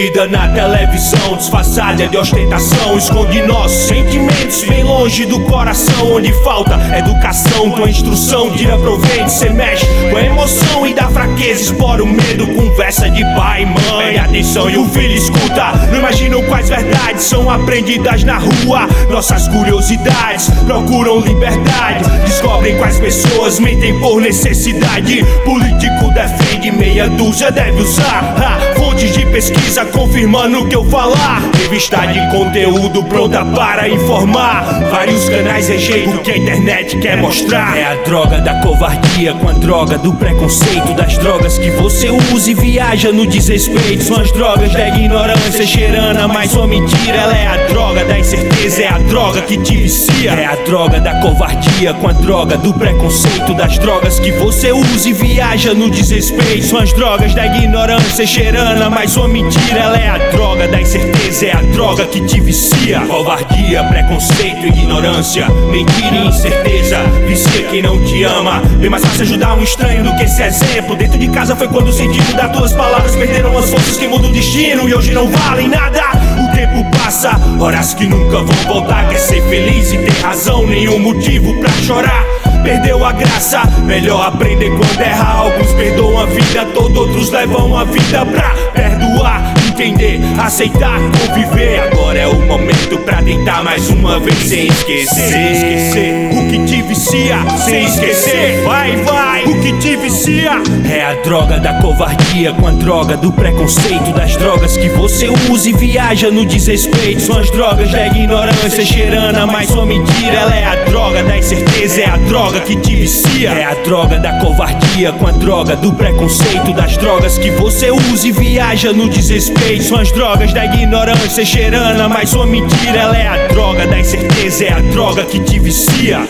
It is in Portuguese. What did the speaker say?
you visão disfarçada de ostentação. Esconde nossos sentimentos bem longe do coração. Onde falta educação, com a instrução, tira proveito. Cê mexe com a emoção e dá fraqueza, explora o medo. Conversa de pai e mãe, atenção e o filho escuta. Não imagino quais verdades são aprendidas na rua. Nossas curiosidades procuram liberdade. Descobrem quais pessoas mentem por necessidade. Político defende meia dúzia, deve usar. Ha, fontes de pesquisa confirmando o que eu falar. Revista de conteúdo pronta para informar. Vários canais rejeitam o que a internet quer mostrar. É a droga da covardia com a droga do preconceito. Das drogas que você usa e viaja no desrespeito. São as drogas da ignorância cheirando a mais uma mentira. Ela é a droga da incerteza, é a droga que te vicia. É a droga da covardia com a droga do preconceito. Das drogas que você usa e viaja no desrespeito. São as drogas da ignorância cheirando a mais mentira. Ela é a droga da incerteza, é a droga que te vicia. Covardia, preconceito, ignorância, mentira e incerteza. Vicia quem não te ama. Bem mais fácil ajudar um estranho do que esse exemplo. Dentro de casa foi quando o sentido das tuas palavras perderam as forças que mudam o destino e hoje não valem nada. O tempo passa, horas que nunca vão voltar. Quer ser feliz e ter razão, nenhum motivo pra chorar. Perdeu a graça, melhor aprender quando erra. Alguns perdoam a vida, todos outros levam a vida pra perdoar, entender, aceitar, conviver. Agora é o momento pra tentar mais uma vez sem esquecer. Sem esquecer o que te vicia, sem esquecer. Vai, vai, que te vicia é a droga da covardia com a droga do preconceito. Das drogas que você usa e viaja no desrespeito. São as drogas da ignorância cheirando a mais uma mentira. Ela é a droga da incerteza, é a droga que te vicia. É a droga da covardia com a droga do preconceito. Das drogas que você usa e viaja no desrespeito. São as drogas da ignorância cheirando a mais uma mentira. Ela é a droga da incerteza, é a droga que te vicia.